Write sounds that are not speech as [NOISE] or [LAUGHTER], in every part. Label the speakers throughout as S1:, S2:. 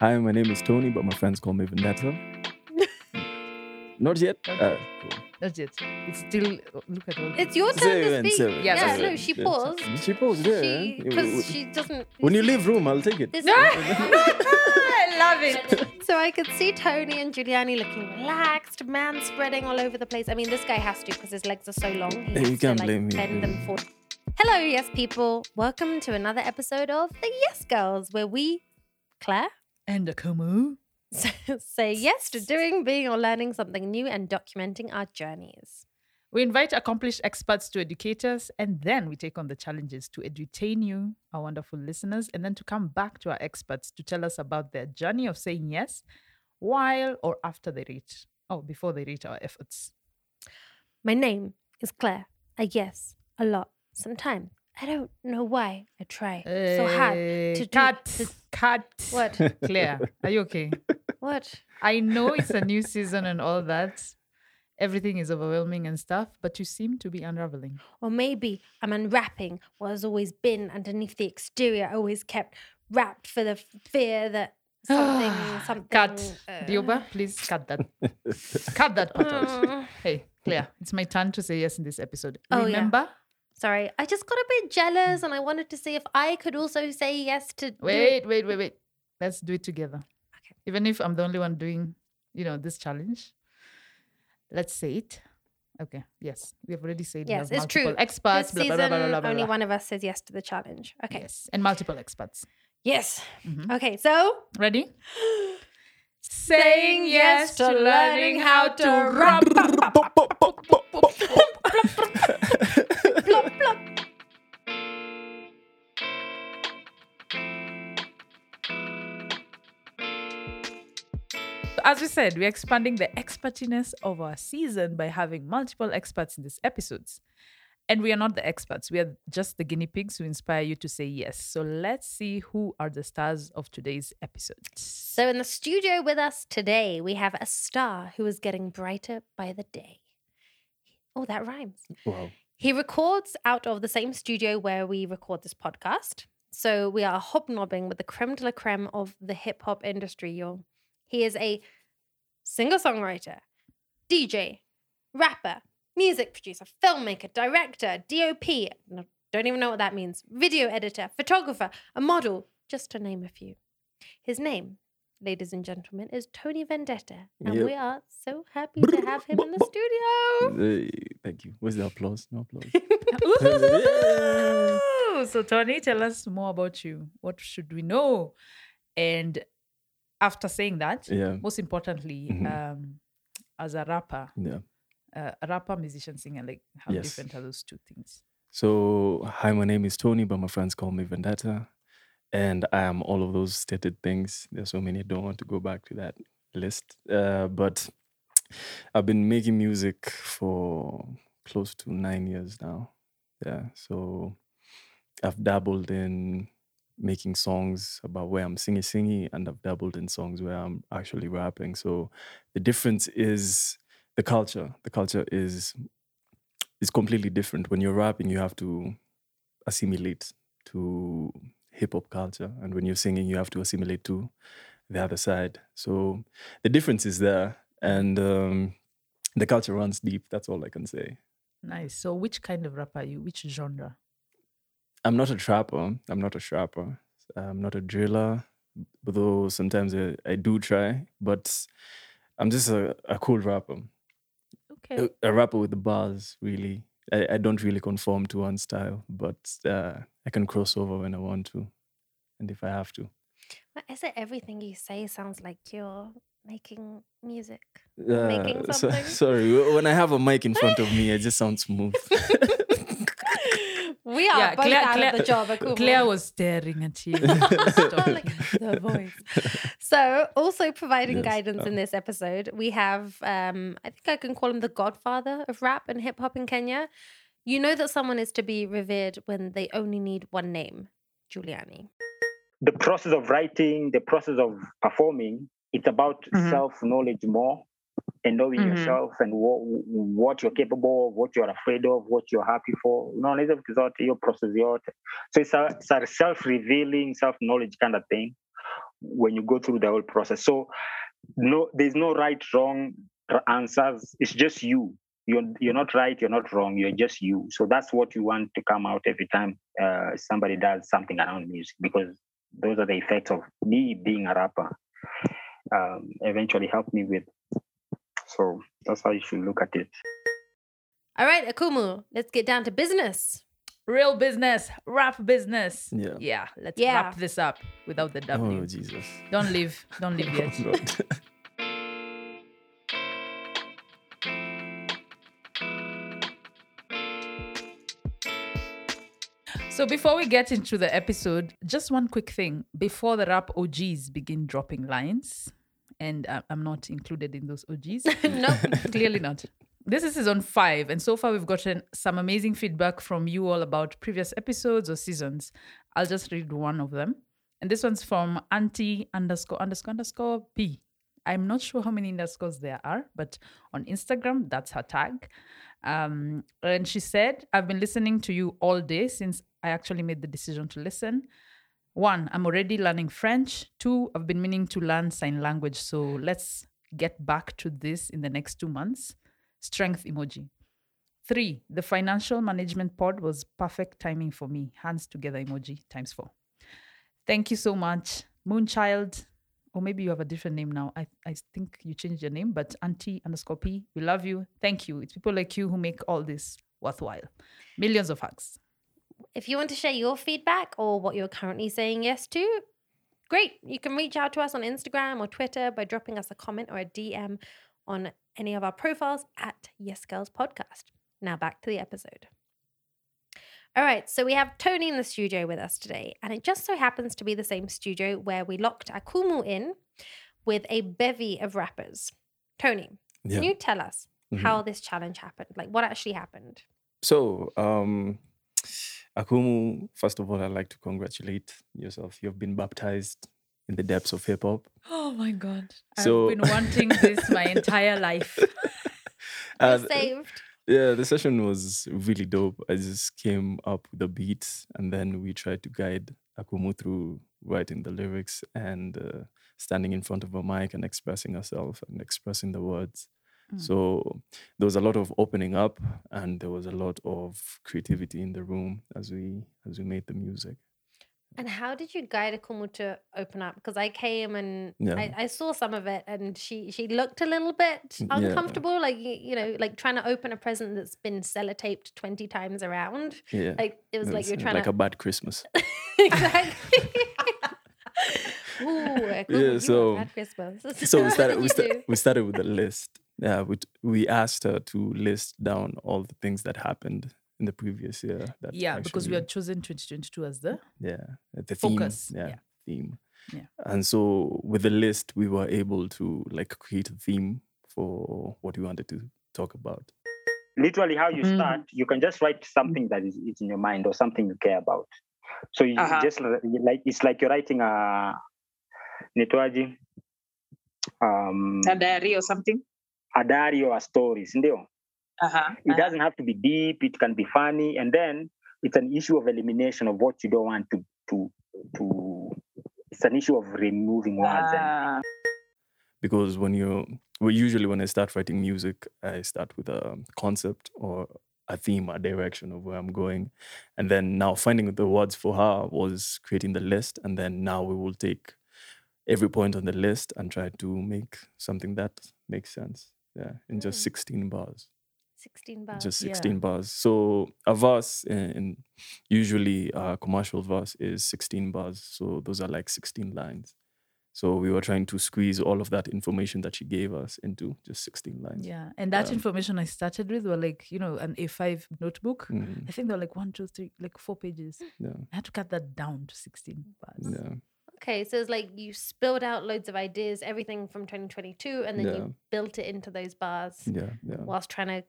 S1: Hi, my name is Tonii, but my friends call me Vendetta. [LAUGHS] Not yet. Uh, cool.
S2: Not yet. It's still. Look at all.
S3: It's your turn
S1: Seven,
S3: to speak.
S1: seven,
S2: Yeah,
S3: yeah,
S2: seven,
S3: no, she
S1: Yeah.
S3: paused.
S1: She paused, yeah.
S3: Because she doesn't.
S1: when you leave room, I'll take it.
S3: This- [LAUGHS] [LAUGHS]
S2: I love it.
S3: so I could see Tonii and Juliani looking relaxed, man spreading all over the place. I mean, this guy has to because his legs are so long. He has
S1: you can't
S3: like,
S1: blame me,
S3: Bend
S1: yeah.
S3: them forward. Hello, yes people. Welcome to another episode of the Yes Girls, where we, Claire,
S2: And Akumu. [LAUGHS]
S3: say yes to doing, being, or learning something new and documenting our journeys.
S2: We invite accomplished experts to educate us, and then we take on the challenges to edutain you, our wonderful listeners, and then to come back to our experts to tell us about their journey of saying yes while or after they reach, oh, before they reach our efforts.
S3: My name is Claire. I yes a lot. Sometimes I don't know why I try so hard to do
S2: cut,
S3: this-
S2: cut.
S3: What?
S2: Claire, are you okay?
S3: What?
S2: I know it's a new season and all that. Everything is overwhelming and stuff, but you seem to be unraveling.
S3: Or maybe I'm unwrapping what has always been underneath the exterior. Always kept wrapped for the fear that [SIGHS] something, something.
S2: Cut.
S3: uh,
S2: Dioba, please cut that. cut that part out. [LAUGHS] Hey, Claire, it's my turn to say yes in this episode.
S3: Oh, yeah. Sorry, I just got a bit jealous, and I wanted to see if I could also say yes to.
S2: Wait, wait, wait, wait. Let's do it together.
S3: Okay.
S2: Even if I'm the only one doing, you know, this challenge. Let's say it. Okay. Yes. We have already said
S3: Yes, it's true.
S2: experts.
S3: this
S2: blah,
S3: season,
S2: blah, blah,
S3: only one of us says yes to the challenge. Okay.
S2: Yes. And multiple experts.
S3: Yes.
S2: Mhm.
S3: Okay. So
S2: Ready? [GASPS] Saying yes to learning how to rap. As we said, we're expanding the expertiness of our season by having multiple experts in these episodes. And we are not the experts, we are just the guinea pigs who inspire you to say yes. So let's see who are the stars of today's episode.
S3: So, in the studio with us today, we have a star who is getting brighter by the day. Oh, that rhymes.
S1: Wow.
S3: He records out of the same studio where we record this podcast. So, we are hobnobbing with the creme de la creme of the hip hop industry, y'all. He is a singer songwriter, DJ, rapper, music producer, filmmaker, director, DOP. no, Don't even know what that means. Video editor, photographer, a model, just to name a few. His name, ladies and gentlemen, is Tonii Vendetta. And
S1: Yep.
S3: we are so happy to have him in the studio.
S1: Thank you. Where's the applause? No applause. [LAUGHS]
S2: Ooh, so, Tonii, tell us more about you. What should we know? And after saying that,
S1: yeah.
S2: most importantly,
S1: Mhm.
S2: um, as a rapper,
S1: Yeah.
S2: uh, a rapper, musician, singer, like how
S1: Yes.
S2: different are those two things?
S1: So, hi, my name is Tonii, but my friends call me Vendetta. And I am all of those stated things. There's so many, I don't want to go back to that list. Uh, but I've been making music for close to nine years now. Yeah. So, I've dabbled in making songs about where I'm singing, singing, and I've dabbled in songs where I'm actually rapping. So, the difference is the culture. The culture is is completely different. When you're rapping, you have to assimilate to hip hop culture, and when you're singing, you have to assimilate to the other side. So the difference is there, and um, the culture runs deep. That's all I can say.
S2: Nice. So, which kind of rapper are you? Which genre?
S1: I'm not a trapper. I'm not a trapper. I'm not a driller, though sometimes I, I do try. But I'm just a, a cool rapper.
S2: Okay.
S1: a, a rapper with the bars, really. I, I don't really conform to one style, but uh, I can cross over when I want to, and if I have to.
S3: But is it Everything you say sounds like you're making music.
S1: Uh,
S3: Making
S1: so-
S3: something?
S1: sorry, when I have a mic in front of me, I just sound [LAUGHS] smooth. [LAUGHS]
S3: We are
S2: Yeah,
S3: both
S2: Claire-
S3: out
S2: Claire-
S3: of the job. at Cool
S2: Claire was staring at you. [LAUGHS]
S3: The voice. So, also providing
S1: Yes,
S3: guidance in
S1: uh.
S3: this episode, we have, um, I think I can call him the godfather of rap and hip hop in Kenya. You know that someone is to be revered when they only need one name, Juliani.
S4: the process of writing, the process of performing, it's about
S2: Mhm.
S4: self knowledge more and knowing
S2: Mhm.
S4: yourself and what, what you're capable of, what you're afraid of, what you're happy for. Unaweza vitu zote hiyo process yote. So it's a, it's a self revealing, self knowledge kind of thing when you go through the whole process. So no, there's no right, wrong answers. It's just you. You're you're not right. You're not wrong. You're just you. So that's what you want to come out every time uh, somebody does something around music because those are the effects of me being a rapper. Um, eventually helped me with. So that's how you should look at it.
S3: All right, Akumu, let's get down to business.
S2: Real business, rap business.
S1: Yeah.
S2: Yeah. Let's
S3: Yeah.
S2: wrap this up without the W.
S1: Oh Jesus.
S2: Don't leave. Don't leave [LAUGHS] yet.
S1: Oh,
S2: So before we get into the episode, just one quick thing. Before the rap OGs begin dropping lines, and I- I'm not included in those OGs. [LAUGHS] [LAUGHS]
S3: no,
S2: Clearly not. This is season five, and so far we've gotten some amazing feedback from you all about previous episodes or seasons. I'll just read one of them. And this one's from anti underscore underscore underscore P. I'm not sure how many underscores there are, but on Instagram, that's her tag. Um, and she said, I've been listening to you all day since I actually made the decision to listen. One, I'm already learning French. Two, I've been meaning to learn sign language. So let's get back to this in the next two months. Strength emoji. Three, the financial management pod was perfect timing for me. Hands together emoji times four. Thank you so much, Moonchild. Or maybe you have a different name now. I, I think you changed your name, but Auntie underscore P, we love you. Thank you. It's people like you who make all this worthwhile. Millions of hugs.
S3: If you want to share your feedback or what you're currently saying yes to, great. You can reach out to us on Instagram or Twitter by dropping us a comment or a DM on any of our profiles at Yes Girls Podcast. Now back to the episode. All right, so we have Tonii in the studio with us today, and it just so happens to be the same studio where we locked Akumu in with a bevy of rappers. Tonii,
S1: Yeah.
S3: can you tell us
S1: Mhm.
S3: how this challenge happened? Like what actually happened?
S1: So, um, Akumu, first of all, I'd like to congratulate yourself. You've been baptized in the depths of hip hop.
S2: Oh my God.
S1: So-
S2: I've been wanting this my entire life. [LAUGHS]
S1: Uh,
S3: saved.
S1: yeah, the session was really dope. I just came up with the beats and then we tried to guide Akumu through writing the lyrics and uh, standing in front of a mic and expressing herself and expressing the words.
S2: Mm.
S1: So there was a lot of opening up and there was a lot of creativity in the room as we as we made the music.
S3: And how did you guide Akumu to open up? Because I came and
S1: Yeah.
S3: I, I saw some of it, and she she looked a little bit
S1: Yeah.
S3: uncomfortable, like you, know, like trying to open a present that's been sellotaped twenty times around.
S1: Yeah.
S3: Like it was like you're trying
S1: like
S3: to
S1: a bad Christmas. [LAUGHS]
S3: exactly. [LAUGHS] Ooh, Akumu, are
S1: so-
S3: bad Christmas.
S1: so we started [LAUGHS] we, sta- we started with the list. Yeah, we we asked her to list down all the things that happened in the previous year. That
S2: yeah, because we had chosen 2022 as the
S1: yeah the
S2: Focus,
S1: theme yeah,
S2: yeah.
S1: theme
S2: Yeah.
S1: and so with the list we were able to like create a theme for what we wanted to talk about
S4: literally how you
S5: Mm.
S4: start you can just write something that is, is in your mind or something you care about so you
S5: Uh-huh.
S4: just like it's like you're writing a nitwaji um
S5: a diary or something.
S4: A diary or a story ndio?
S5: Uh-huh.
S4: it doesn't have to be deep it can be funny and then it's an issue of elimination of what you don't want to to to it's an issue of removing words and
S5: Ah,
S1: because when you well usually when i start writing music i start with a concept or a theme a direction of where i'm going. And then now finding the words for her was creating the list and then now we will take every point on the list and try to make something that makes sense yeah in just
S3: Mm.
S1: 16 bars
S3: Sixteen bars.
S1: just
S2: Yeah.
S1: 16 bars so a verse in, usually a commercial verse is 16 bars so those are like 16 lines so we were trying to squeeze all of that information that she gave us into just 16 lines
S2: yeah. And that
S1: Um,
S2: information I started with were like, you know, an A5 notebook.
S1: Mm,
S2: I think they're like one, two, three, like four pages.
S1: yeah
S2: I had to cut that down to 16 bars.
S1: yeah
S3: Okay, so it's like you spilled out loads of ideas, everything from 2022, and then
S1: Yeah.
S3: you built it into those bars
S1: yeah yeah
S3: whilst trying to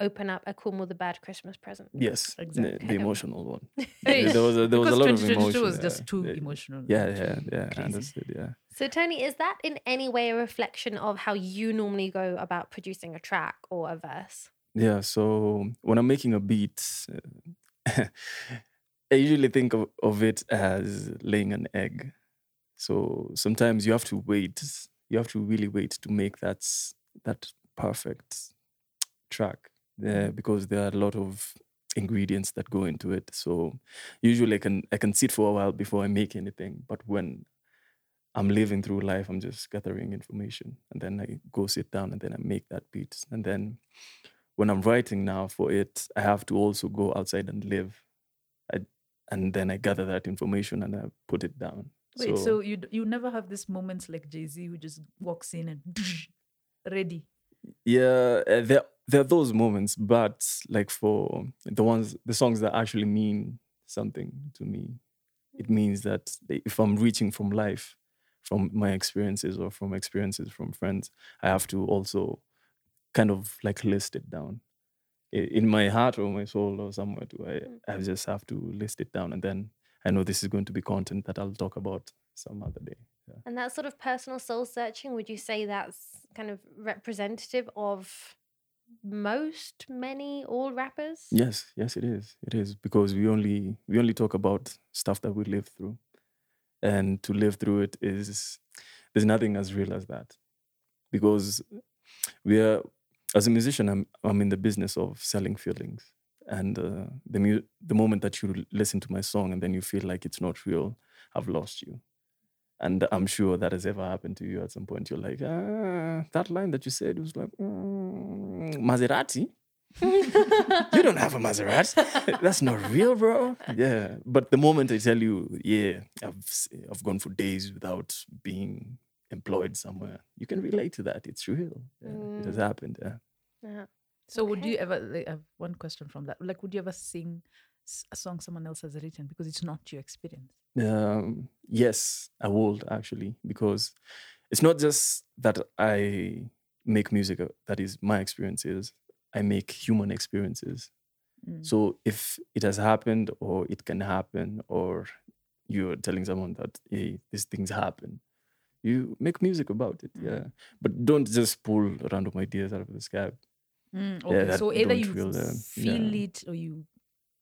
S3: open up a cool with a bad Christmas present.
S1: yes the-
S2: Exactly.
S1: the, emotional one [LAUGHS] there was a, there was a
S2: because
S1: lot of
S2: 2022
S1: emotion
S2: was
S1: yeah.
S2: just too
S1: yeah.
S2: emotional.
S1: yeah yeah yeah I
S2: Crazy.
S1: understood yeah
S3: So, Tonii, is that in any way a reflection of how you normally go about producing a track or a verse?
S1: Yeah, so when I'm making a beat, uh, [LAUGHS] I usually think of, of it as laying an egg. So sometimes you have to wait. You have to really wait to make that that perfect track there because there are a lot of ingredients that go into it. So usually I can I can sit for a while before I make anything. But when I'm living through life, I'm just gathering information and then I go sit down and then I make that beat. And then when I'm writing now for it, I have to also go outside and live. I, and then I gather that information and I put it down.
S2: Wait, so, you you never have this moments like Jay Z who just walks in and ready.
S1: yeah uh, there there are those moments but like for the ones the songs that actually mean something to me it means that if i'm reaching from life from my experiences or from experiences from friends i have to also kind of like list it down. In my heart or my soul or somewhere too i, I just have to list it down and then i know this is going to be content that i'll talk about some other day yeah.
S3: And that sort of personal soul searching, would you say that's kind of representative of most, many, all rappers?
S1: Yes, yes, it is. It is because we only we only talk about stuff that we live through, and to live through it is there's nothing as real as that, because we are as a musician. I'm I'm in the business of selling feelings, and uh, the mu- the moment that you listen to my song and then you feel like it's not real, I've lost you. And I'm sure that has ever happened to you at some point. You're like, ah, that line that you said was like, mm, Maserati [LAUGHS] you don't have a Maserati. That's not real, bro. Yeah. But the moment I tell you, yeah, I've I've gone for days without being employed somewhere, you can relate to that. It's real. Yeah, It has happened. Yeah.
S3: Yeah.
S2: So would you ever? like, I have one question from that. Like, would you ever sing a song someone else has written because it's not your experience?
S1: Um, yes, I would actually, because it's not just that I make music uh, that is my experiences. I make human experiences.
S2: Mm.
S1: So if it has happened or it can happen, or you're telling someone that hey, these things happen, you make music about it. Yeah. But don't just pull random ideas out of the sky.
S2: Mm,
S1: Yeah,
S2: okay,
S1: that
S2: so either you
S1: feel, uh,
S2: feel
S1: yeah.
S2: it or you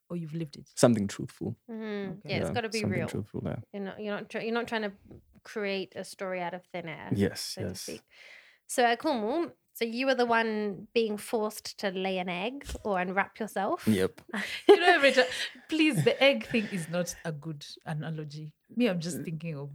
S2: or you've lived it.
S1: Something truthful.
S3: Mhm.
S2: Okay.
S3: Yeah, it's got to be
S1: something
S3: real.
S1: Truthful, yeah.
S3: You're not, you're not, try- you're not trying to create a story out of thin air.
S1: Yes,
S3: so to
S1: yes.
S3: speak. So, Akumu, so you were the one being forced to lay an egg or unwrap yourself.
S1: Yep. [LAUGHS]
S2: you know, every time, please, the egg thing is not a good analogy. Me, I'm
S1: Mm.
S2: just thinking of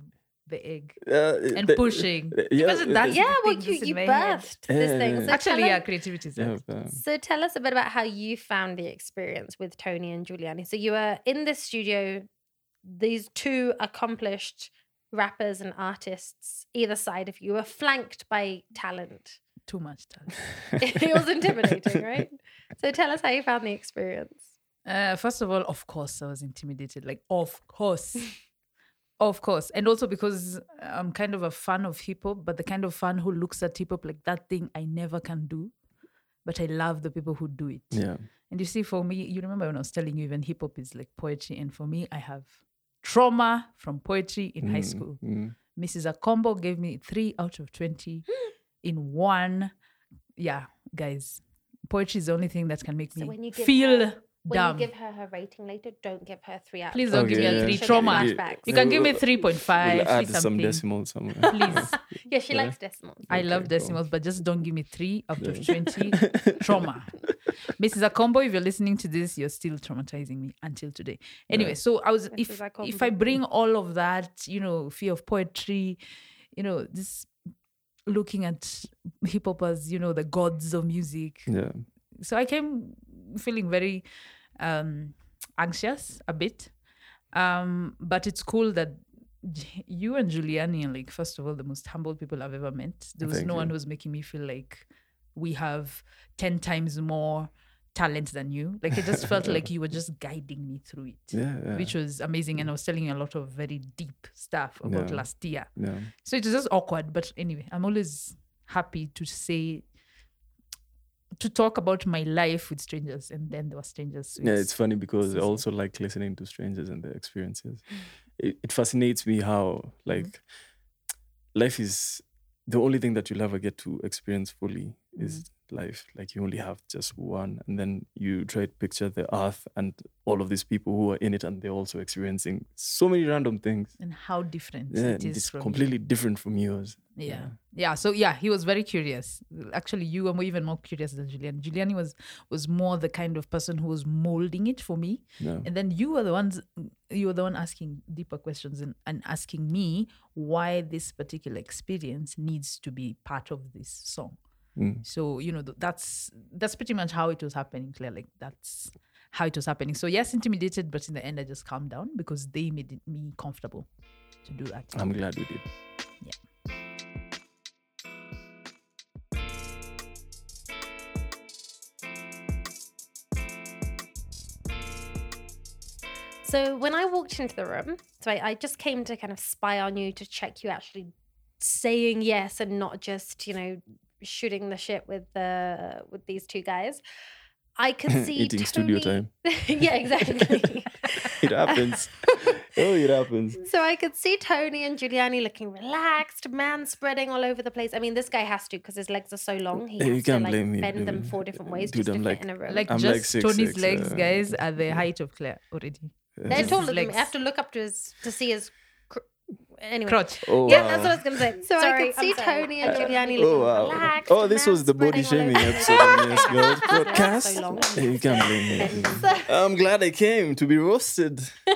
S2: the egg
S1: Uh,
S2: and
S1: the-
S2: pushing.
S1: yeah,
S2: Imagine that.
S1: the-
S3: Yeah, well,
S2: thing
S3: you, you
S2: my head.
S3: birthed this thing. So
S2: Actually,
S3: tell
S2: yeah,
S3: us-
S2: creativity is
S1: yeah,
S3: So tell us a bit about how you found the experience with Tonii and Juliani. So you were in the studio, these two accomplished rappers and artists either side of you were flanked by talent.
S2: Too much talent. [LAUGHS]
S3: it was intimidating, [LAUGHS] right? So tell us how you found the experience.
S2: Uh, first of all, of course, I was intimidated. Like, of course. [LAUGHS] of course. And also because I'm kind of a fan of hip hop, but the kind of fan who looks at hip hop like that thing I never can do. But I love the people who do it.
S1: yeah.
S2: And you see, for me, you remember when I was telling you, even hip hop is like poetry. And for me, I have trauma from poetry in high
S1: Mm,
S2: school.
S1: mm.
S2: Mrs. Akombo gave me three out of 20 [GASPS] in one. Yeah, guys, poetry is the only thing that can make
S3: So
S2: me
S3: when you
S2: feel
S3: her- When
S2: dumb.
S3: you give her her rating later, don't give her three out. of
S2: Please don't give me
S1: Okay,
S2: a
S1: yeah.
S2: three.
S3: She'll
S2: Trauma.
S3: flashbacks.
S2: You can give me 3.5,
S1: We'll add some decimals somewhere.
S2: Please. [LAUGHS]
S3: Yeah, she
S1: Yeah.
S3: likes decimals.
S2: I love
S1: Okay, cool.
S2: decimals, but just don't give me three out of
S1: Yeah.
S2: 20. [LAUGHS] Trauma. Mrs. Akombo, if you're listening to this, you're still traumatizing me until today. Anyway, so I was, if,
S3: Mrs.
S2: if I bring all of that, you know, fear of poetry, you know, this looking at hip hop as, you know, the gods of music,
S1: Yeah.
S2: so I came feeling very um, anxious a bit. Um, but it's cool that you and Juliani are like, first of all, the most humble people I've ever met. There was
S1: Thank
S2: no one
S1: you.
S2: who was making me feel like we have 10 times more talent than you. Like, it just [LAUGHS] felt like you were just guiding me through it.
S1: Yeah. yeah.
S2: Which was amazing. And I was telling you a lot of very deep stuff about
S1: Yeah.
S2: last year.
S1: yeah.
S2: So it was just awkward. But anyway, I'm always happy to say, to talk about my life with strangers. And then there were strangers.
S1: Yeah, it's funny because I also like listening to strangers and their experiences. It, it fascinates me how mm-hmm. like life is the only thing that you'll ever get to experience fully is mm-hmm. Life. Like you only have just one, and then you try to picture the earth and all of these people who are in it, and they're also experiencing so many random things.
S2: And how different
S1: Yeah,
S2: it is
S1: it's
S2: from you.
S1: completely different from yours.
S2: Yeah. yeah. So yeah, he was very curious. Actually, you were even more curious than Juliani. Juliani was was more the kind of person who was molding it for me.
S1: Yeah.
S2: And then you were the ones you were the one asking deeper questions and, and asking me why this particular experience needs to be part of this song.
S1: Mm.
S2: So, you know, th- that's that's pretty much how it was happening, Claire. Like that's how it was happening. So yes, intimidated, but in the end I just calmed down because they made it, me comfortable to do that.
S1: I'm glad we did. Yeah.
S3: So when I walked into the room, so I, I just came to kind of spy on you to check you actually saying yes and not just, you know, shooting the shit with the with these two guys. I could [LAUGHS] see
S1: Eating studio time. [LAUGHS]
S3: yeah, exactly. [LAUGHS]
S1: It happens. oh, it happens.
S3: So I could see Tonii and Juliani looking relaxed, man spreading all over the place. I mean, this guy has to because his legs are so long. He
S1: Hey, you can't
S3: like
S1: blame me,
S3: bend them four different ways
S1: Dude,
S3: just to
S1: I'm
S3: fit
S1: like-
S3: in a room.
S2: Like
S1: I'm like
S2: just
S1: six,
S2: Tonii's
S1: six,
S2: legs,
S1: uh,
S2: guys, are the height of Claire already.
S3: They're taller than me. I have to look up to his to see his. Cr- anyway.
S2: Crotch.
S1: Oh,
S3: Yeah,
S1: wow.
S3: that's what I was gonna say. So I could see
S2: I'm sorry.
S3: Tonii and Juliani
S1: Oh
S3: looking
S1: wow!
S3: relaxed.
S1: Oh, this was the body shaming
S3: over
S1: episode
S3: place.
S1: Yes [LAUGHS] Girls
S3: So
S1: podcast.
S3: long.
S1: Hey, you can't blame me. I'm glad I came to be roasted. [LAUGHS]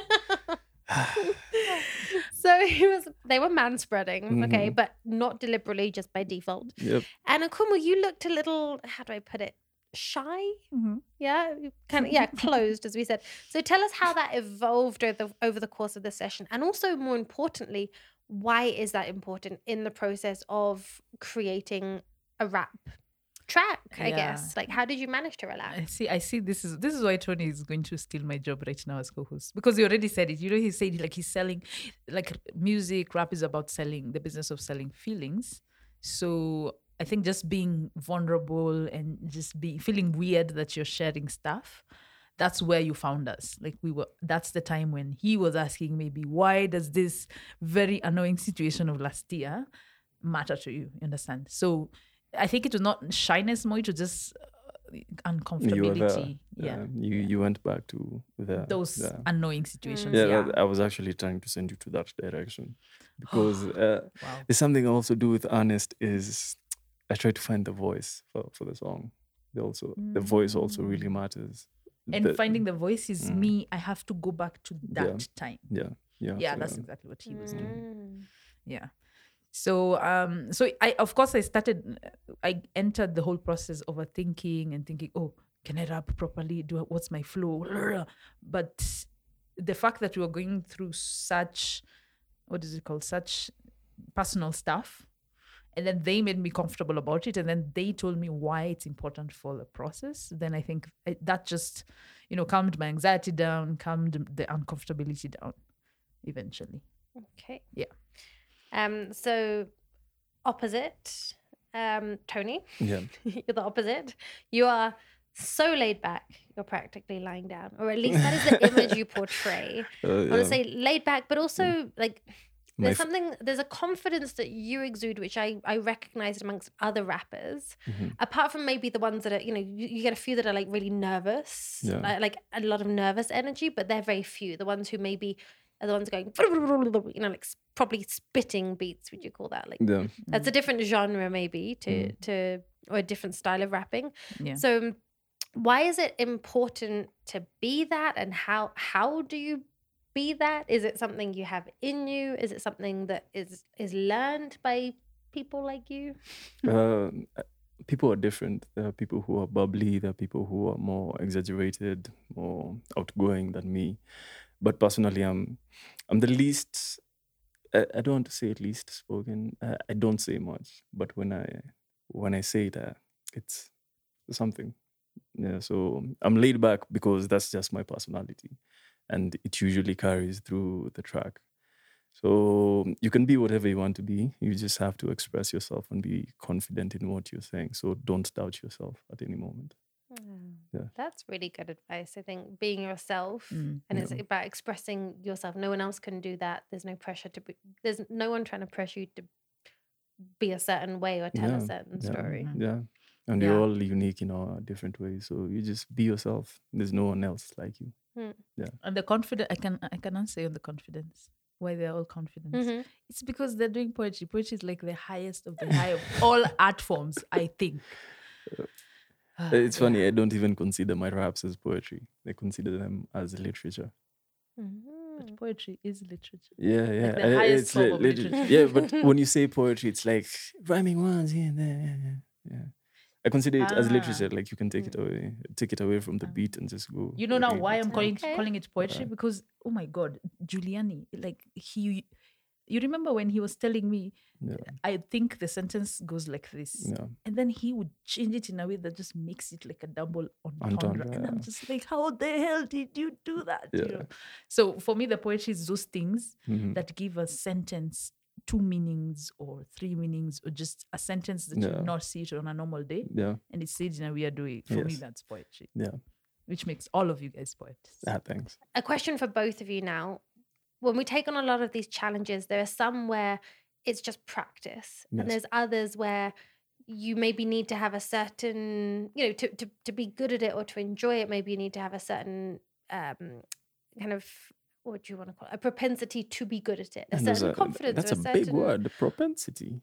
S3: So he was. They were man spreading, okay,
S1: Mhm.
S3: but not deliberately, just by default.
S1: Yep.
S3: And Akumu, you looked a little. How do I put it? Shy.
S2: Mhm.
S3: Yeah, kind of. Yeah, [LAUGHS] closed, as we said. So tell us how that evolved over the, over the course of the session, and also more importantly, why is that important in the process of creating a rap track? I
S2: Yeah.
S3: guess. Like, how did you manage to
S2: I
S3: relax?
S2: see. I see. This is this is why Tonii is going to steal my job right now as co-host because he already said it. You know, he said like he's selling, like music. Rap is about selling the business of selling feelings. So I think just being vulnerable and just be feeling weird that you're sharing stuff. That's where you found us. Like we were. That's the time when he was asking maybe why does this very annoying situation of last year matter to you? You understand? So I think it was not shyness more. It was just uh,
S1: You
S2: uncomfortability.
S1: there.
S2: Yeah.
S1: You you went back to the
S2: Those
S1: yeah.
S2: annoying situations.
S1: Yeah,
S2: Yeah.
S1: I was actually trying to send you to that direction [GASPS] because uh,
S2: wow.
S1: there's something I also do with Honest is I try to find the voice for, for the song. They also the voice also really matters.
S2: And
S1: The-
S2: finding the voice is
S1: Mm.
S2: me. I have to go back to that time.
S1: yeah yeah
S2: Yeah,
S1: so,
S2: that's
S1: yeah.
S2: exactly what he was doing.
S3: Mm.
S2: Yeah. So um so I of course I started I entered the whole process of overthinking and thinking, oh, can I rap properly? Do I, what's my flow? [LAUGHS] But the fact that we were going through such what is it called? Such personal stuff. And then they made me comfortable about it. And then they told me why it's important for the process. Then I think I, that just, you know, calmed my anxiety down, calmed the uncomfortability down eventually.
S3: Okay.
S2: Yeah.
S3: Um. So, opposite. Um. Tonii,
S1: yeah [LAUGHS]
S3: you're the opposite. You are so laid back. You're practically lying down, or at least that is the [LAUGHS] image you portray.
S1: uh,
S3: I
S1: yeah.
S3: want to say laid back, but also like
S1: My
S3: there's something. There's a confidence that you exude, which I I recognized amongst other rappers.
S1: Mhm.
S3: Apart from maybe the ones that are, you know, you, you get a few that are like really nervous,
S1: Yeah.
S3: like, like a lot of nervous energy, but they're very few. The ones who maybe are the ones going, [LAUGHS] you know, like probably spitting beats. Would you call that like?
S1: yeah
S3: That's a different genre, maybe to
S1: Mm.
S3: to or a different style of rapping.
S2: Yeah.
S3: So, um, why is it important to be that, and how how do you be that? Is it something you have in you? Is it something that is is learned by people like you?
S1: uh, people are different. There are people who are bubbly. There are people who are more exaggerated, more outgoing than me. But personally, I'm I'm the least. I, I don't want to say least spoken. I, I don't say much, but when I when I say it, uh, it's something. Yeah, so I'm laid back because that's just my personality, and it usually carries through the track. So you can be whatever you want to be. You just have to express yourself and be confident in what you're saying. So don't doubt yourself at any moment. Yeah.
S3: That's really good advice. I think being yourself
S2: Mm.
S3: and it's about expressing yourself. No one else can do that. There's no pressure to be, there's no one trying to pressure you to be a certain way or tell a certain
S1: yeah,
S3: story.
S1: Yeah. and
S2: Yeah.
S1: we're all unique in our different ways. So you just be yourself. There's no one else like you.
S2: And the confidence, I can I can answer on the confidence. Why they're all confident.
S3: Mhm.
S2: It's because they're doing poetry. Poetry is like the highest of the high of all [LAUGHS] art forms, I think. Ah,
S1: It's
S2: yeah.
S1: funny. I don't even consider my raps as poetry. I consider them as literature.
S3: Mhm.
S2: But poetry is literature.
S1: Yeah, yeah.
S2: the
S1: I-
S2: highest
S1: it's
S2: form
S1: like
S2: of literature.
S1: yeah, but [LAUGHS] when you say poetry, it's like rhyming words here and there. Yeah, yeah, yeah. I consider it as
S2: Ah.
S1: literature. Like you can take it away, take it away from the
S2: Ah.
S1: beat and just go.
S2: You know now why I'm
S1: it.
S2: calling
S3: Okay.
S2: calling it poetry
S1: Yeah.
S2: because oh my god, Juliani, like he, you remember when he was telling me,
S1: Yeah,
S2: I think the sentence goes like this,
S1: yeah.
S2: and then he would change it in a way that just makes it like a double entendre,
S1: Entendre,
S2: and I'm
S1: yeah.
S2: just like, how the hell did you do that? You
S1: Yeah.
S2: know? So for me, the poetry is those things
S1: Mhm.
S2: that give a sentence two meanings or three meanings or just a sentence that you
S1: Yeah.
S2: would not see it on a normal day
S1: Yeah,
S2: and it's said in a weird way. For me, that's poetry,
S1: yeah.
S2: which makes all of you guys poets.
S1: Ah, thanks.
S3: a question for both of you now. When we take on a lot of these challenges, there are some where it's just practice,
S1: Yes.
S3: and there's others where you maybe need to have a certain, you know, to, to, to be good at it or to enjoy it, maybe you need to have a certain um, kind of, what do you want to call it? A propensity to be good at it, a
S1: And
S3: certain
S1: a-
S3: confidence.
S1: That's
S3: or
S1: a
S3: a
S1: big
S3: certain-
S1: word. Propensity.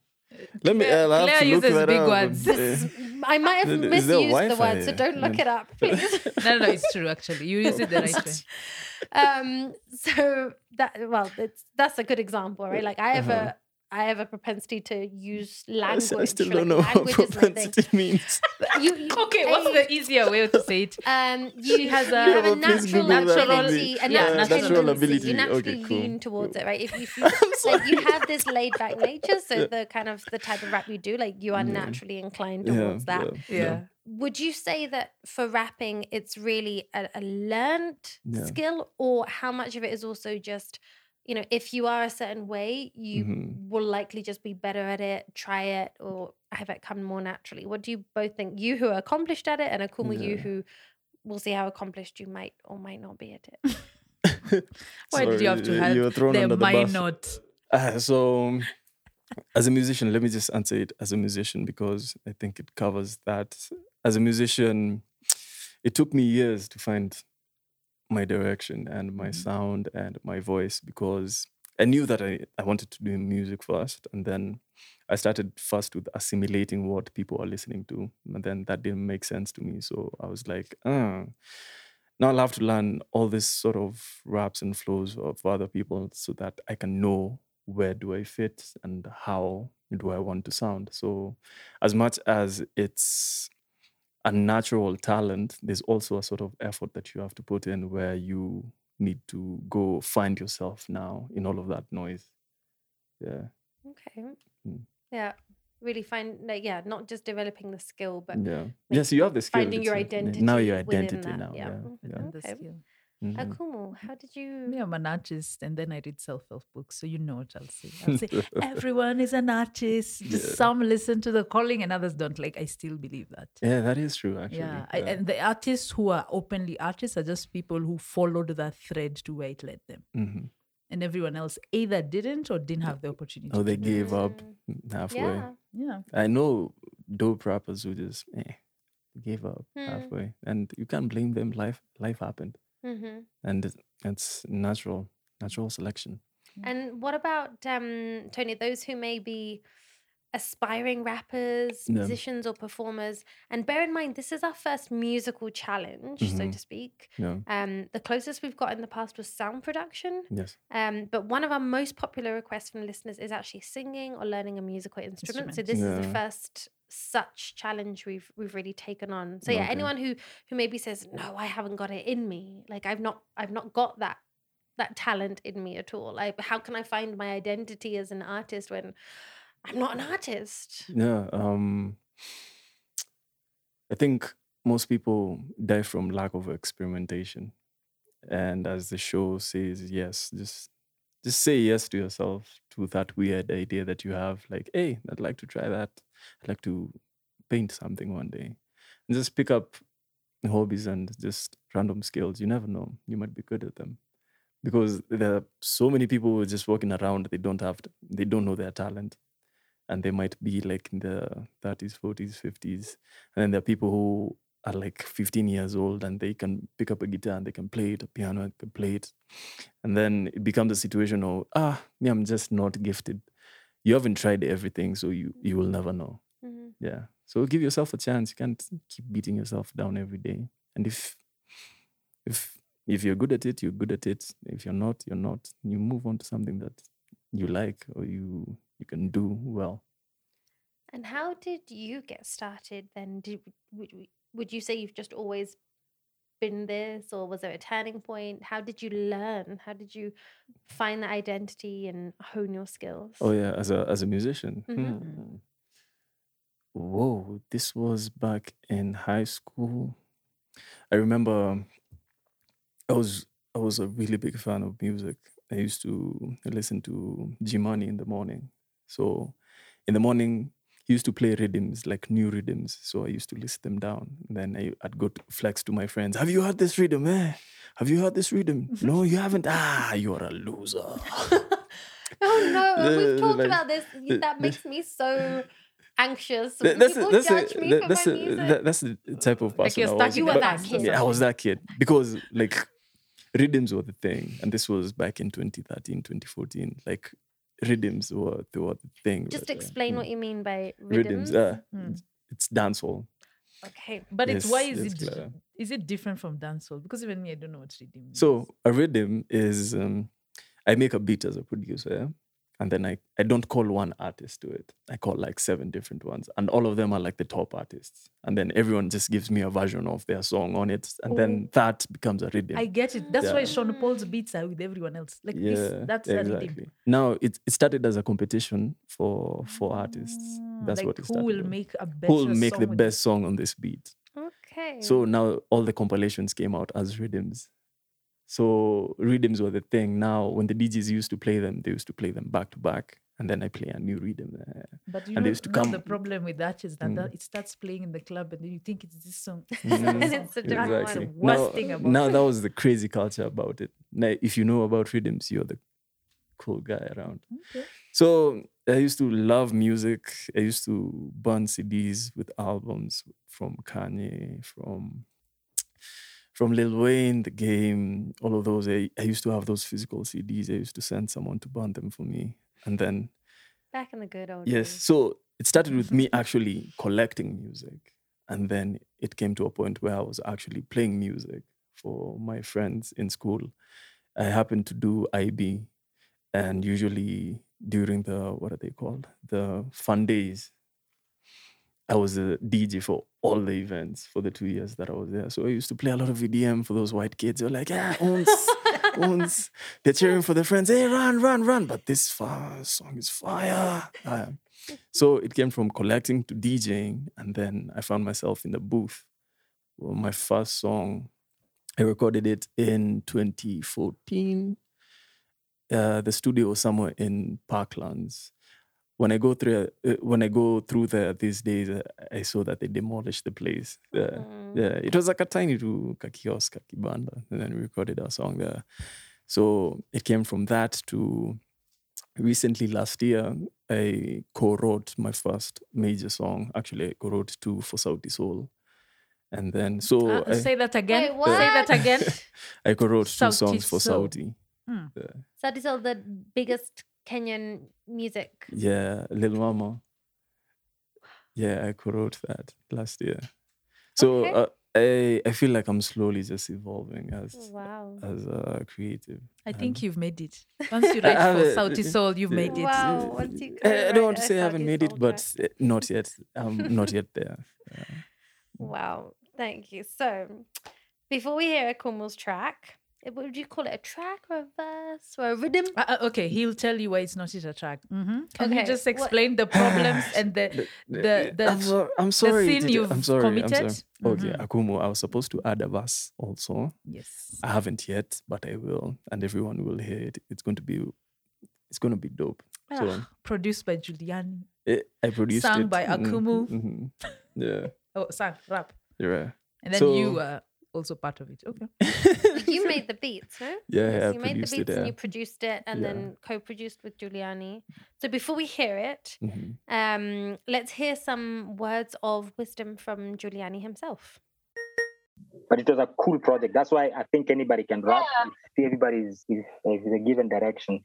S1: Let me.
S2: Claire-
S1: I'll have
S2: Claire
S1: to look
S2: uses
S1: that
S2: big
S1: up.
S2: words.
S3: This- [LAUGHS] I might have misused the word,
S1: Wi-Fi
S3: so don't look it up, [LAUGHS] please.
S2: no, [LAUGHS] no, no, it's true. Actually, you use it the right way.
S3: um so that well it's that's a good example right like i have
S1: Uh-huh.
S3: A i have a propensity to use
S1: I
S3: language
S1: I still don't know what
S3: language is my thing.
S1: propensity [LAUGHS] means.
S3: you, you [LAUGHS]
S2: Okay, what's the easier way to say it?
S3: um you [LAUGHS]
S2: has
S3: you
S2: a-
S3: have a
S1: Yeah, but please
S3: natural
S1: Google
S3: ability
S2: me.
S3: a
S2: Yeah,
S3: natural,
S2: natural
S3: tendency.
S1: ability.
S3: you
S1: Okay,
S3: naturally
S1: cool,
S3: lean towards
S1: cool.
S3: it right if, if you like you have this laid back nature so the kind of the type of rap you do like you are
S1: Yeah.
S3: naturally inclined
S1: Yeah,
S3: towards that
S1: yeah,
S3: would you say that for rapping it's really a, a learned
S1: Yeah.
S3: skill or how much of it is also just you know if you are a certain way you
S1: Mhm.
S3: will likely just be better at it try it or have it come more naturally what do you both think you who are accomplished at it and Akumu you
S1: Yeah.
S3: who will see how accomplished you might or might not be at it [LAUGHS]
S2: Why did you have to
S1: Sorry,
S2: have
S1: you were thrown
S2: the
S1: under the
S2: might
S1: bus.
S2: not?
S1: Ah, so, um, as a musician, let me just answer it as a musician because I think it covers that. As a musician, it took me years to find my direction and my
S2: Mhm.
S1: sound and my voice because I knew that I, I wanted to do music first. And then I started first with assimilating what people are listening to. And then that didn't make sense to me. So I was like, ah, now I'll have to learn all this sort of raps and flows of other people so that I can know where do I fit and how do I want to sound. So as much as it's a natural talent, there's also a sort of effort that you have to put in where you need to go find yourself now in all of that noise. Yeah.
S3: okay
S1: Mm.
S3: yeah really find like yeah not just developing the skill but
S1: Yeah.
S3: make-
S1: Yes, you have the skill.
S3: finding your identity
S1: Now your identity now.
S3: yeah.
S1: Yeah.
S3: Mhm.
S1: yeah.
S2: The
S3: Okay.
S1: Mhm.
S3: akumu how did you
S2: Me, I'm an artist, and then I read self-help books, so you know what I'll say. I'll say [LAUGHS] everyone is an artist.
S1: Yeah.
S2: some listen to the calling, and others don't. Like I still believe that.
S1: Yeah, that is true, actually.
S2: Yeah, I, and the artists who are openly artists are just people who followed that thread to where it led them,
S1: Mhm.
S2: and everyone else either didn't or didn't have the opportunity.
S1: Oh, they gave up halfway.
S3: yeah
S2: Yeah,
S1: I know dope rappers who just eh, gave up
S3: Hmm.
S1: halfway, and you can't blame them. Life, life happened,
S3: hmm
S1: and it's natural, natural selection.
S3: And what about um, Tonii? Those who may be aspiring rappers,
S1: Yeah.
S3: musicians, or performers, and bear in mind this is our first musical challenge, so
S1: Mhm.
S3: to speak.
S1: Yeah.
S3: Um, the closest we've got in the past was sound production.
S1: Yes.
S3: Um, but one of our most popular requests from listeners is actually singing or learning a musical instrument. So
S2: Instrument.
S3: this is the first such challenge we've we've really taken on. So yeah,
S1: Okay.
S3: anyone who who maybe says no, I haven't got it in me. Like I've not I've not got that that talent in me at all. Like how can I find my identity as an artist when I'm not an artist?
S1: Yeah. Um, I think most people die from lack of experimentation, and as the show says, yes, just just say yes to yourself to that weird idea that you have. Like, hey, I'd like to try that. I'd like to paint something one day, and just pick up hobbies and just random skills. You never know; you might be good at them. Because there are so many people who are just walking around, they don't have, they don't know their talent and they might be like in the 30s, 40s, 50s. And then there are people who are like 15 years old and they can pick up a guitar and they can play it, a piano, and can play it. And then it becomes a situation of, ah, me, I'm just not gifted. You haven't tried everything, so you you will never know.
S3: Mhm.
S1: Yeah. So give yourself a chance. You can't keep beating yourself down every day. And if if if you're good at it, you're good at it. If you're not, you're not. You move on to something that you like or you you can do well.
S3: And how did you get started then? Did would, you- say you've just always been this, or was there a turning point? How did you learn? How did you find the identity and hone your skills?
S1: Oh yeah, as a as a musician.
S3: Mhm.
S1: Hmm. Whoa, this was back in high school. I remember I was I was a really big fan of music. I used to listen to Jimani in the morning. So in the morning used to play rhythms, like new rhythms. So I used to list them down. And then I, I'd go to flex to my friends. Have you heard this rhythm? Eh? Have you heard this rhythm? no, you haven't. Ah, you're a loser. [LAUGHS]
S3: Oh no, [LAUGHS] we've talked
S1: like,
S3: about this. That makes me so anxious.
S1: Th-
S3: People
S1: that's the- that's
S3: judge
S1: the-
S3: me
S1: that-
S3: for
S1: that's
S3: my
S1: the-
S3: music.
S1: that- that's the type of person
S2: Like you're
S1: I
S2: stuck
S1: was.
S3: You were that kid.
S1: yeah, I was that kid because like rhythms were the thing, and this was back in 2013, 2014. Like rhythms were they were the thing.
S3: Just
S1: but,
S3: explain what you mean by rhythms.
S1: rhythms. Uh,
S2: Mm.
S1: it's- It's dancehall.
S3: Okay.
S2: But it's why is it
S1: Clara.
S2: is it different from dancehall? Because even me, I don't know what rhythm means.
S1: So a rhythm is um, I make a beat as a producer, yeah? And then I, I don't call one artist to it. I call like seven different ones, and all of them are like the top artists. And then everyone just gives me a version of their song on it, and then that becomes a rhythm.
S2: I get it. That's why
S1: Yeah.
S2: Sean Paul's beats are with everyone else. Like
S1: yeah,
S2: this, that's a rhythm.
S1: Now it, it started as a competition for for artists.
S2: Ah,
S1: That's
S2: like
S1: what it started.
S2: who
S1: started.
S2: will
S1: with.
S2: make a better
S1: who will make
S2: song
S1: the
S2: with
S1: best song on this beat.
S3: Okay.
S1: So now all the compilations came out as rhythms. So rhythms were the thing. Now when the DJs used to play them, they used to play them back to back, and then I play a new rhythm. there.
S2: But you
S1: and they
S2: know,
S1: used to
S2: now the problem with that is that,
S1: Mm.
S2: that it starts playing in the club and then you think it's this song. [LAUGHS]
S1: Mm,
S3: And it's one.
S2: Worst
S1: Now,
S2: thing about
S1: now
S2: it.
S1: that was the crazy culture about it. Now, if you know about rhythms, you're the cool guy around.
S2: Okay.
S1: So I used to love music. I used to burn CDs with albums from Kanye, from from Lil Wayne, The Game, all of those. I, I used to have those physical CDs. I used to send someone to burn them for me. And then,
S3: Back in the good old
S1: yes,
S3: days.
S1: so it started with me [LAUGHS] actually collecting music. And then it came to a point where I was actually playing music for my friends in school. I happened to do IB, and usually during the what are they called the fun days i was a dj for all the events for the two years that i was there. So i used to play a lot of EDM for those white kids. They're like yeah ons, [LAUGHS] ons. they're cheering for their friends. Hey run run run. But this song is fire. Uh, so it came from collecting to djing and then i found myself in the booth well, my first song. I recorded it in 2014 uh, the studio was somewhere in Parklands. When I go through, uh, when I go through there these days, uh, I saw that they demolished the place. Yeah,
S3: Mm.
S1: yeah. It was like a tiny to kiosk, a kibanda, and then we recorded our song there. So it came from that to recently last year, I co-wrote my first major song. Actually, I co-wrote two for Sauti Sol, and then so
S2: Uh,
S1: I,
S2: say that again.
S3: Wait,
S2: Say that again. [LAUGHS]
S1: I co-wrote two
S2: Sauti
S1: songs for
S2: Sol.
S1: Sauti.
S2: Hmm.
S1: Yeah.
S3: So this is the biggest Kenyan music.
S1: Yeah, Lil Mama. Yeah, I co-wrote that last year. So
S3: Okay.
S1: uh, I I feel like I'm slowly just evolving as
S3: Wow.
S1: as a creative.
S2: I think
S1: and-
S2: you've made it. Once you [LAUGHS] write for
S1: have
S2: Sauti. Sol, you've made it.
S3: Wow. Once you
S1: I, I don't want to say I haven't made it,
S3: Sol
S1: but uh, not yet. I'm not yet there. [LAUGHS]
S3: Wow. Thank you. So before we hear Akumu's track, eh, would you call it a track or a verse or a rhythm?
S2: Uh, uh, okay, he'll tell you why it's not a track. hmm Can you
S3: Okay,
S2: just
S3: what-
S2: explain the problems [LAUGHS] and the the the,
S1: I'm, so, I'm sorry.
S2: scene
S1: Titi,
S2: you've
S1: I'm sorry. I'm
S2: committed?
S1: sorry. Okay,
S2: Mhm.
S1: Akumu, I was supposed to add a verse also.
S2: yes.
S1: I haven't yet, but I will, and everyone will hear it. It's going to be, it's going to be dope. So
S2: Ah, produced by Juliani.
S1: eh, I produced
S2: Sung
S1: it.
S2: by
S1: mhm,
S2: Akumu.
S1: mhm. Yeah, [LAUGHS]
S2: Oh, sang rap,
S1: you're
S2: and then
S1: So-
S2: you are also part of it. Okay. [LAUGHS] [LAUGHS]
S3: you made the beats, no?
S1: Yeah,
S3: Yes,
S1: yeah, I
S3: you made the
S1: produced
S3: beats
S1: it.
S3: and you produced it and
S1: Yeah.
S3: then co-produced with Juliani. So before we hear it,
S1: Mhm.
S3: um, let's hear some words of wisdom from Juliani himself.
S4: But it was a cool project. That's why I think anybody can rap if everybody is, is, is a given direction.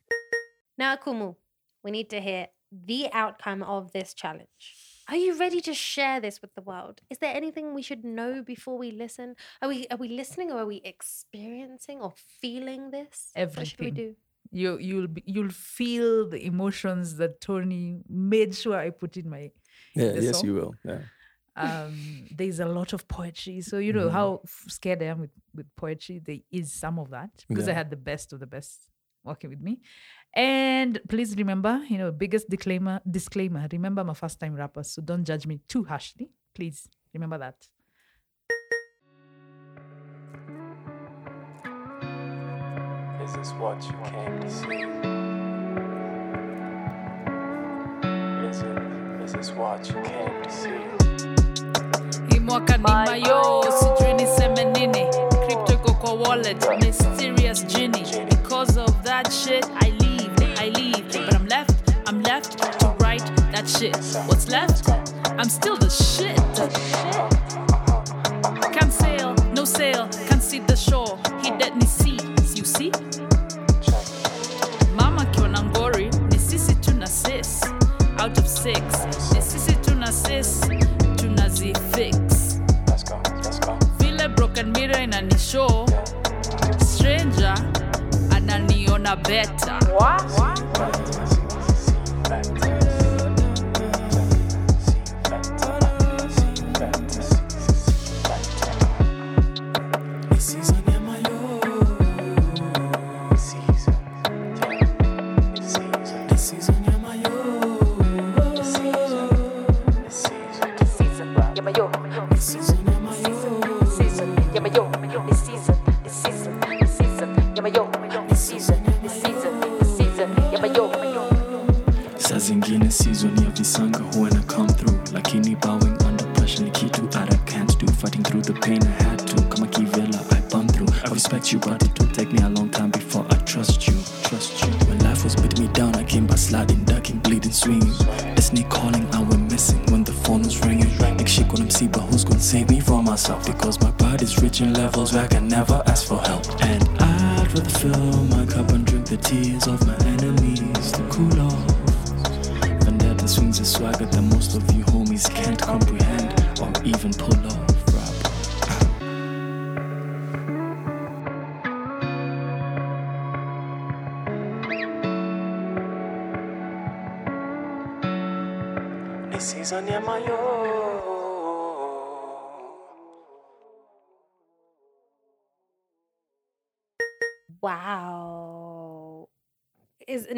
S3: Now, Kumu, we need to hear the outcome of this challenge. Are you ready to share this with the world? Is there anything we should know before we listen? Are we are we listening or are we experiencing or feeling this? What should we do?
S2: You you'll be, you'll feel the emotions that Tonii made sure I put in my
S1: Yeah, yes,
S2: song?
S1: you will. Yeah.
S2: um there's a lot of poetry so you know
S1: Mhm.
S2: how scared i am with with poetry there is some of that because i had the best of the best working with me and please remember you know biggest disclaimer disclaimer remember i'm a first time rapper so don't judge me too harshly please remember that
S1: Is this what you came to see? Is it? Is this what you came to see?
S2: hii mwaka ni mayo sijui niseme nini crypto kwa wallet mysterious genie that shit. I leave i leave but i'm left i'm left to write that shit. What's left? I'm still the shit. Can't sail no sail. Can't see the shore. He dead ni seas you see? Mama kiona ngori ni sisi tuna sis out of six. Ni sisi tuna sis tunazifix
S1: Let's go. Let's go.
S2: vile broken mirror inanishow ananiona beta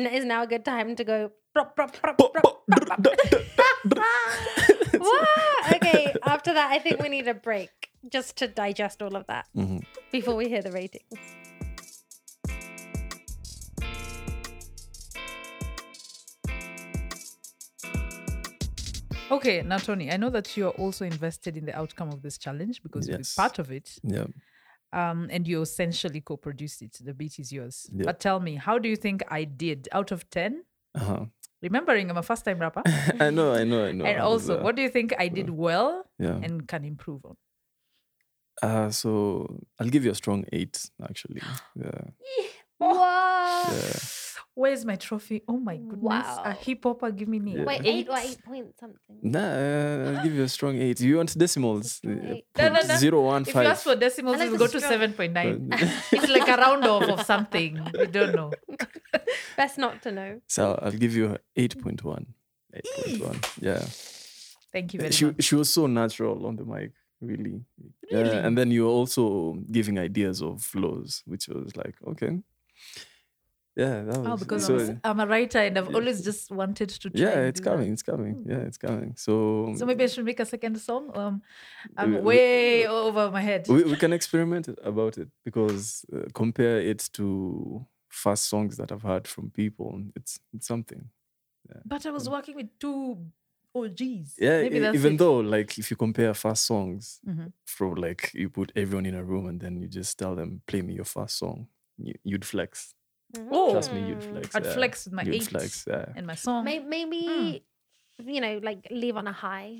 S3: Is is now a good time to go? Okay, after that I think we need a break just to digest all of that
S1: Mhm.
S3: before we hear the ratings.
S2: okay now Tonii i know that you're also invested in the outcome of this challenge because you're part of it
S1: Yeah.
S2: Um, and you essentially co-produced it the beat is yours
S1: Yeah.
S2: but tell me how do you think i did out of 10
S1: Uh-huh.
S2: remembering i'm a first time rapper [LAUGHS]
S1: I know, I know, I know.
S2: and
S1: I
S2: also
S1: uh,
S2: what do you think i did well
S1: yeah.
S2: and can improve on
S1: Uh, so I'll give you a strong eight, actually. Yeah. [LAUGHS]
S3: Wow.
S1: Yeah.
S2: Where's my trophy oh my goodness
S3: Wow.
S2: a hip hopper give me
S1: Yeah.
S3: Wait, eight or eight point something.
S1: Nah, uh, I'll give you a strong eight. You want decimals? Uh,
S3: Eight.
S2: No, no, no.
S1: Zero, one,
S2: if you ask for decimals
S3: Unless
S2: we'll go
S3: it's
S2: to 7.9
S1: Uh, [LAUGHS] [LAUGHS]
S2: it's like a round off of something You don't know [LAUGHS]
S3: Best not to know.
S1: so I'll give you 8.1. 8.1. Yeah.
S2: thank you very
S1: She,
S2: much
S1: she was so natural on the mic, really.
S2: Really?
S1: Yeah. And then you were also giving ideas of flows, which was like, okay. Yeah, that was
S2: Oh, because
S1: so,
S2: I'm, a, I'm a writer and I've
S1: yeah.
S2: always just wanted to try.
S1: yeah, it's
S2: do that.
S1: coming, it's coming. Yeah, it's coming. So,
S2: So maybe I should make a second song. Um, I'm
S1: We- we-
S2: way over my head.
S1: we, we can experiment about it because uh, compare it to fast songs that I've heard from people. It's it's something.
S2: but I was working with two geez.
S1: Yeah,
S2: maybe that's
S1: even
S2: it.
S1: though like if you compare fast songs
S2: Mhm.
S1: from like you put everyone in a room and then you just tell them play me your fast song, you, you'd flex.
S2: Oh.
S1: Trust me, you'd
S3: Mm.
S1: flex.
S2: I'd
S1: yeah.
S2: flex with my
S1: You'd
S2: eight
S1: flex. Yeah.
S2: and my song.
S3: May- Maybe, you know, like leave on a high.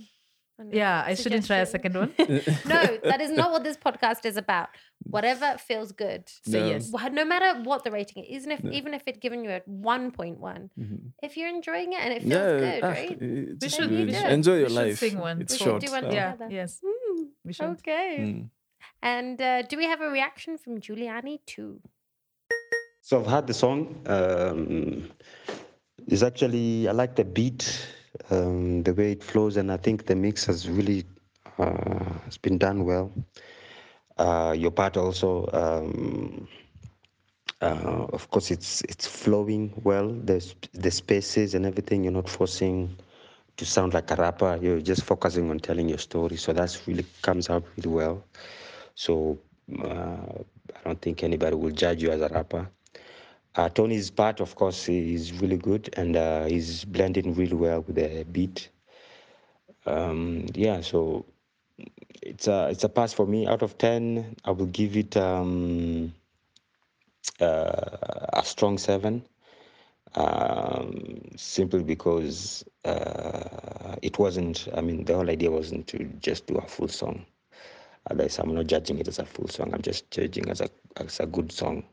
S2: Yeah, I shouldn't try a second one. [LAUGHS] [LAUGHS]
S3: No, that is not what this podcast is about. Whatever feels good.
S2: Say
S1: No.
S2: yes.
S3: No matter what the rating is, even if
S1: No.
S3: even if it's given you a one point one,
S1: Mhm.
S3: if you're enjoying it and it feels
S1: Yeah,
S3: good,
S1: ah,
S3: right?
S2: We should-
S1: good.
S3: we should.
S1: enjoy your
S2: We should
S1: life.
S2: sing one.
S1: It's
S3: We should
S1: short.
S3: do one
S1: ah.
S2: yeah,
S3: together.
S2: yes.
S3: Mm,
S2: We should.
S3: okay.
S1: Mm.
S3: And uh, do we have a reaction from Juliani too?
S5: So I've heard the song. Um, it's actually I like the beat, um, the way it flows, and I think the mix has really uh, has been done well. Uh, your part also, um, uh, of course, it's it's flowing well. There's the spaces and everything. You're not forcing to sound like a rapper. You're just focusing on telling your story. So that's really comes out really well. So uh, I don't think anybody will judge you as a rapper. Uh, Tonii's part, of course, is really good and uh, he's blending really well with the beat. Um, yeah, so it's a it's a pass for me. Out of ten, I will give it um, uh, a strong seven. Um, simply because uh, it wasn't. I mean, the whole idea wasn't to just do a full song. Otherwise, I'm not judging it as a full song. I'm just judging as a as a good song.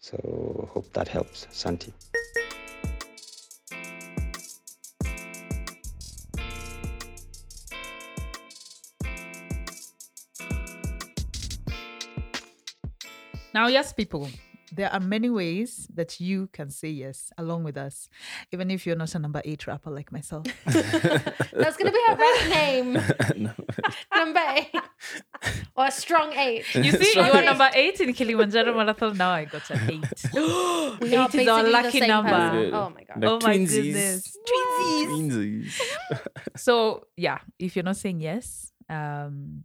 S5: So hope that helps, Santi.
S2: Now, yes, people, there are many ways that you can say yes along with us, even if you're not a number eight rapper like myself. [LAUGHS]
S3: That's gonna be our rap name. [LAUGHS]
S1: No. [LAUGHS]
S3: Number eight. or a strong eight.
S2: You see, you
S3: Strong
S2: are
S3: eight.
S2: number eight in Kilimanjaro Marathon. Now I got an eight. [GASPS]
S3: We [GASPS] are
S2: eight is our lucky number.
S3: person. Oh my god.
S1: Like
S2: oh my
S1: twinsies.
S2: goodness. Twinsies.
S1: Twinsies.
S2: So yeah, if you're not saying yes um,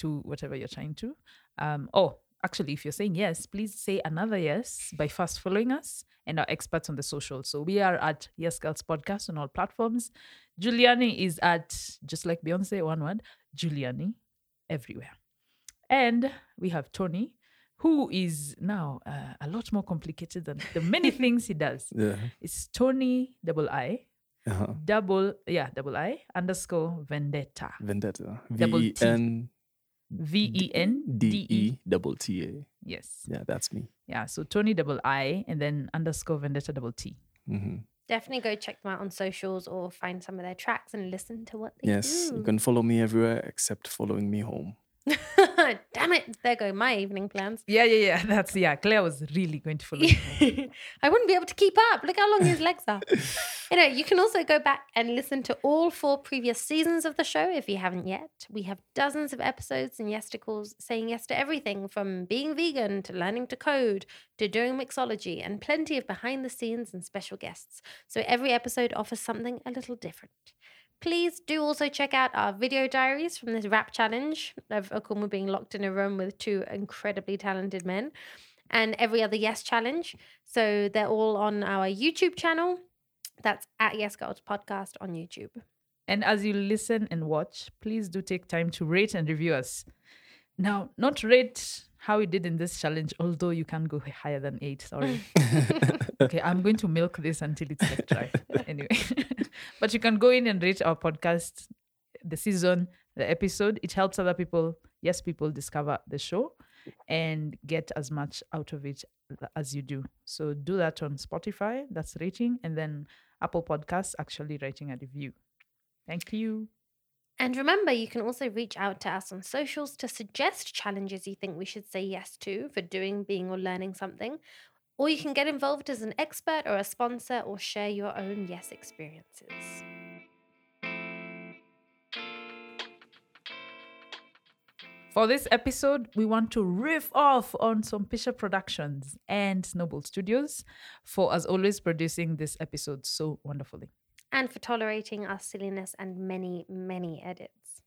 S2: to whatever you're trying to, um, oh, actually, if you're saying yes, please say another yes by first following us and our experts on the social. So we are at Yes Girls Podcast on all platforms. Juliani is at just like Beyonce, one word, Juliani, everywhere. And we have Tonii, who is now uh, a lot more complicated than the many [LAUGHS] things he does.
S1: Yeah.
S2: It's Tony double I
S1: Uh-huh.
S2: double yeah double I underscore vendetta
S1: Vendetta.
S2: Double
S1: V
S2: T.
S1: N
S2: V E N
S1: D
S2: D E
S1: double T A.
S2: yes
S1: Yeah, that's me.
S2: yeah so Tony double I and then underscore vendetta double T
S1: hmm
S3: Definitely go check them out on socials or find some of their tracks and listen to what they
S1: Yes,
S3: do.
S1: you can follow me everywhere except following me home. [LAUGHS] [LAUGHS]
S3: Damn it. There go my evening plans.
S2: yeah yeah yeah [LAUGHS] that's yeah Claire was really going to follow me. [LAUGHS]
S3: I wouldn't be able to keep up. Look how long his legs are. Anyway, you can also go back and listen to all four previous seasons of the show if you haven't yet. We have dozens of episodes and yesticles saying yes to everything from being vegan to learning to code to doing mixology and plenty of behind the scenes and special guests. So every episode offers something a little different. Please do also check out our video diaries from this rap challenge of Akumu being locked in a room with two incredibly talented men and every other Yes challenge. So they're all on our YouTube channel. That's at Yes Girls Podcast on YouTube.
S2: and as you listen and watch please do take time to rate and review us now not rate how we did in this challenge although you can go higher than eight sorry [LAUGHS] okay i'm going to milk this until it's like dry [LAUGHS] anyway but you can go in and rate our podcast the season the episode. It helps other people. Yes people discover the show and get as much out of it as you do. So do that on spotify that's rating and then apple podcasts actually writing a review. Thank you.
S3: And remember, you can also reach out to us on socials to suggest challenges you think we should say yes to for doing, being, or learning something. Or you can get involved as an expert or a sponsor or share your own yes experiences.
S2: For this episode, we want to riff off on some Pisha Productions and Snowball Studios for, as always, producing this episode so wonderfully.
S3: And for tolerating our silliness and many, many edits.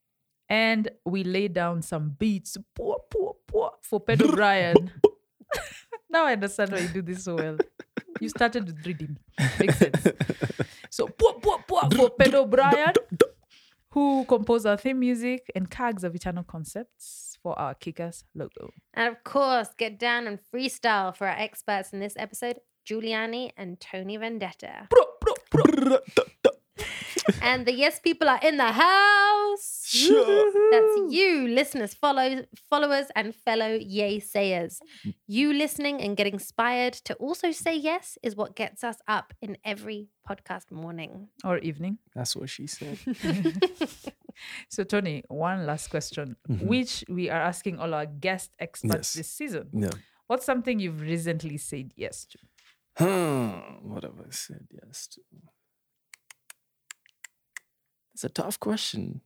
S2: And we laid down some beats poor, poor, poor, for Pedro Brian. [LAUGHS] now I understand why you do this so well. You started with rhythm. Makes sense. So, poor, poor, poor, for Pedro Brian. who composed our theme music, and Kags of Eternal Concepts for our Kickers logo.
S3: And of course, get down and freestyle for our experts in this episode, Juliani and Tonii Vendetta. and the yes people are in the house. [LAUGHS] That's you, listeners, follow, followers, and fellow yay sayers. You listening and getting inspired to also say yes is what gets us up in every podcast morning.
S2: Or evening.
S1: That's what she said. [LAUGHS]
S2: So, Tonii, one last question, which we are asking all our guest experts
S1: Yes.
S2: this season.
S1: Yeah.
S2: What's something you've recently said yes to? [SIGHS]
S1: Hmm. What have I said yes to? It's a tough question.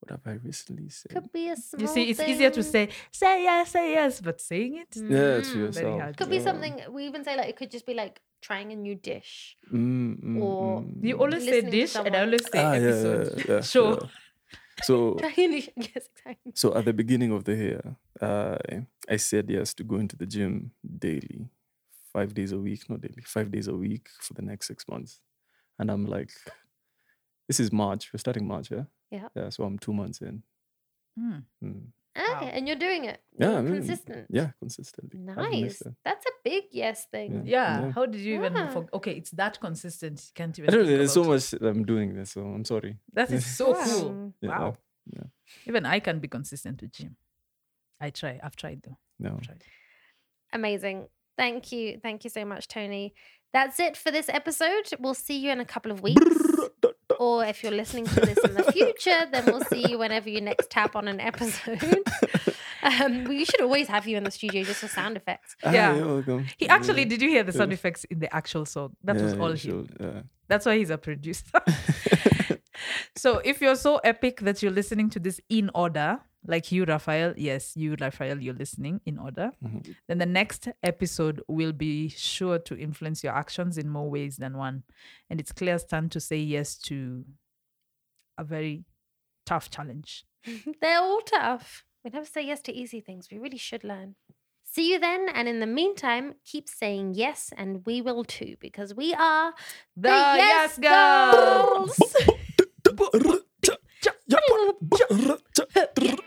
S1: What have I recently said?
S3: Could be a small
S2: You see, it's easier to say, say yes, say yes, but saying it,
S1: Yeah,
S3: Mm.
S1: to
S2: very
S1: yourself.
S2: hard.
S3: Could be
S1: yeah.
S3: something we even say like it could just be like trying a new dish.
S1: Mm, mm,
S3: Or
S1: mm,
S2: you always say
S3: Listening
S2: dish, and I always say
S1: Ah, yeah,
S2: episode.
S1: yeah, yeah,
S2: Sure.
S1: yeah. So, [LAUGHS]
S3: Trying new [LAUGHS] yes, exactly.
S1: so at the beginning of the year, uh, I said yes to going to the gym daily, five days a week, not daily, five days a week for the next six months. And I'm like, this is March. We're starting March, yeah?
S3: Yeah.
S1: Yeah. So I'm two months in.
S2: Hmm.
S1: Mm.
S3: Okay, and you're doing it.
S1: Yeah,
S3: You're
S1: I mean,
S3: consistent.
S1: Yeah, consistently.
S3: Nice. That's a big yes thing.
S2: Yeah.
S1: Yeah.
S2: How did you even? For, okay, it's that consistent. You can't
S1: I
S2: even.
S1: don't know. There's so
S2: about it.
S1: much I'm doing this, so I'm sorry.
S2: That is so cool.
S3: Wow.
S1: Yeah,
S2: Wow.
S1: yeah.
S2: Even I can be consistent with gym. I try. I've tried though.
S1: No.
S2: I've tried.
S3: Amazing. Thank you. Thank you so much, Tonii. That's it for this episode. We'll see you in a couple of weeks. Or if you're listening to this in the [LAUGHS] future, then we'll see you whenever you next tap on an episode. [LAUGHS] Um, we should always have you in the studio just for sound effects.
S1: Ah,
S2: Yeah.
S1: you're welcome.
S2: He actually,
S1: Yeah.
S2: did you hear the sound effects in the actual song? That was all
S1: you
S2: him.
S1: yeah.
S2: That's why he's a producer. [LAUGHS] so if you're so epic that you're listening to this in order, like you, Raphael. Yes, you, Raphael, you're listening in order.
S1: Mm-hmm.
S2: Then the next episode will be sure to influence your actions in more ways than one. And it's Claire's turn to say yes to a very tough challenge. [LAUGHS]
S3: They're all tough. We never say yes to easy things. We really should learn. See you then. And in the meantime, keep saying yes, and we will too, because we are
S2: the, the
S3: Yes,
S2: yes Girls. girls. [LAUGHS] [LAUGHS]